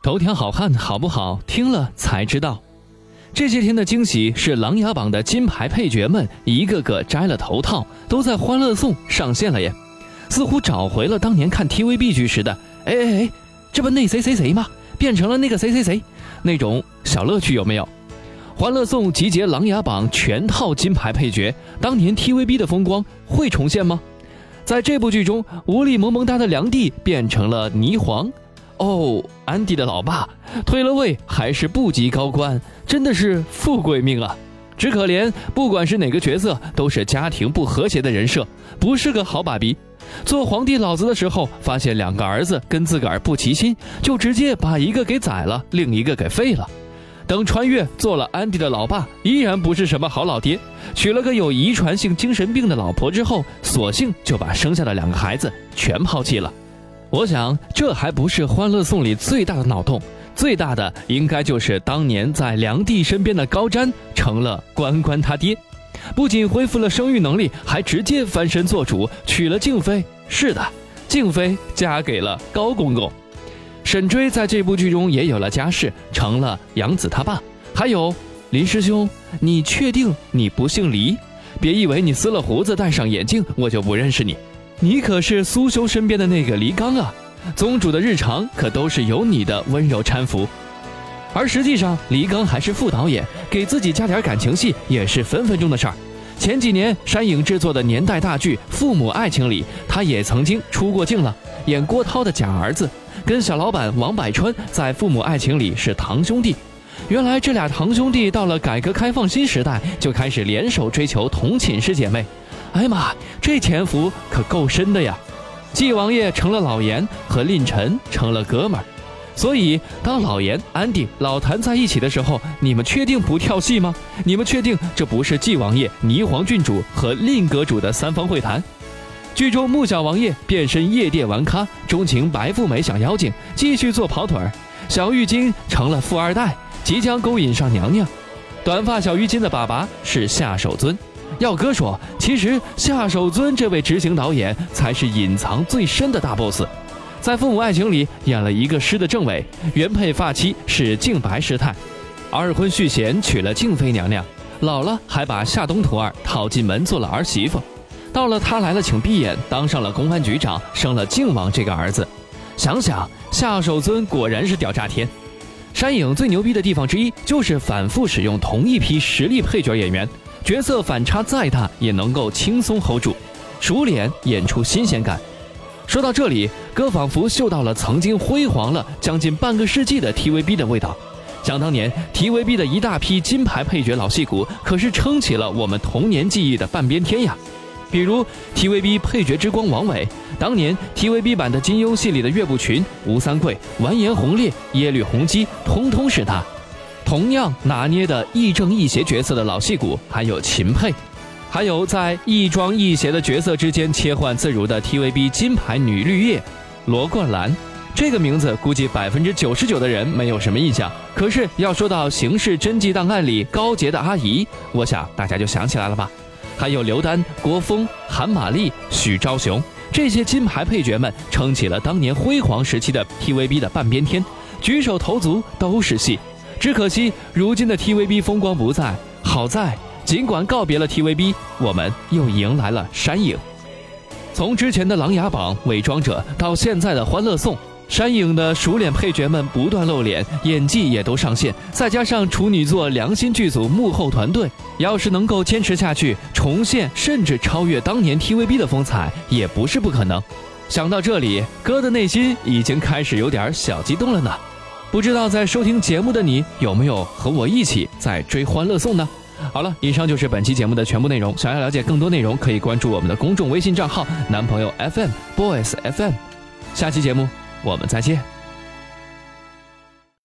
头条好汉好不好？听了才知道。这些天的惊喜是《琅琊榜》的金牌配角们一个个摘了头套，都在《欢乐颂》上线了耶，似乎找回了当年看 TVB 剧时的哎哎哎，这不那谁谁谁吗？变成了那个谁谁谁，那种小乐趣有没有？《欢乐颂》集结《琅琊榜》全套金牌配角，当年 TVB 的风光会重现吗？在这部剧中，无力萌萌哒的梁帝变成了霓凰。哦，安迪的老爸退了位，还是部级高官，真的是富贵命啊！只可怜，不管是哪个角色，都是家庭不和谐的人设，不是个好爸比。做皇帝老子的时候，发现两个儿子跟自个儿不齐心，就直接把一个给宰了，另一个给废了。等穿越做了安迪的老爸，依然不是什么好老爹，娶了个有遗传性精神病的老婆之后，索性就把生下的两个孩子全抛弃了。我想，这还不是《欢乐颂》里最大的脑洞，最大的应该就是当年在梁帝身边的高瞻成了关关他爹，不仅恢复了生育能力，还直接翻身做主，娶了静妃。是的，静妃嫁给了高公公。沈追在这部剧中也有了家室，成了杨子他爸。还有林师兄，你确定你不姓黎？别以为你撕了胡子戴上眼镜，我就不认识你。你可是苏修身边的那个黎刚啊！宗主的日常可都是有你的温柔搀扶，而实际上黎刚还是副导演，给自己加点感情戏也是分分钟的事儿。前几年山影制作的年代大剧《父母爱情》里，他也曾经出过镜了，演郭涛的假儿子，跟小老板王百川在《父母爱情》里是堂兄弟。原来这俩堂兄弟到了改革开放新时代，就开始联手追求同寝室姐妹。哎妈，这潜伏可够深的呀！纪王爷成了老严，和令臣成了哥们儿，所以当老严、安迪、老谭在一起的时候，你们确定不跳戏吗？你们确定这不是纪王爷、霓凰郡主和令阁主的三方会谈？剧中穆小王爷变身夜店玩咖，钟情白富美小妖精，继续做跑腿儿；小玉京成了富二代，即将勾引上娘娘。短发小玉金的爸爸是夏守尊。耀哥说：“其实夏守尊这位执行导演才是隐藏最深的大 boss，在《父母爱情》里演了一个师的政委，原配发妻是静白师太，二婚续弦娶了静妃娘娘，老了还把夏东徒儿讨进门做了儿媳妇，到了他来了请闭眼，当上了公安局长，生了靖王这个儿子。想想夏守尊果然是屌炸天，山影最牛逼的地方之一就是反复使用同一批实力配角演员。”角色反差再大，也能够轻松 hold 住，熟练演出新鲜感。说到这里，哥仿佛嗅到了曾经辉煌了将近半个世纪的 TVB 的味道。想当年，TVB 的一大批金牌配角老戏骨，可是撑起了我们童年记忆的半边天呀。比如 TVB 配角之光王伟，当年 TVB 版的金庸戏里的岳不群、吴三桂、完颜洪烈、耶律洪基，通通是他。同样拿捏的亦正亦邪角色的老戏骨还有秦沛，还有在亦庄亦邪的角色之间切换自如的 TVB 金牌女绿叶罗冠兰。这个名字估计百分之九十九的人没有什么印象，可是要说到《刑事侦缉档案》里高洁的阿姨，我想大家就想起来了吧？还有刘丹、郭峰、韩玛丽、许昭雄这些金牌配角们，撑起了当年辉煌时期的 TVB 的半边天，举手投足都是戏。只可惜，如今的 TVB 风光不再。好在，尽管告别了 TVB，我们又迎来了山影。从之前的《琅琊榜》伪装者，到现在的《欢乐颂》，山影的熟脸配角们不断露脸，演技也都上线。再加上处女座良心剧组幕后团队，要是能够坚持下去，重现甚至超越当年 TVB 的风采，也不是不可能。想到这里，哥的内心已经开始有点小激动了呢。不知道在收听节目的你有没有和我一起在追《欢乐颂》呢？好了，以上就是本期节目的全部内容。想要了解更多内容，可以关注我们的公众微信账号“男朋友 FM Boys FM”。下期节目我们再见。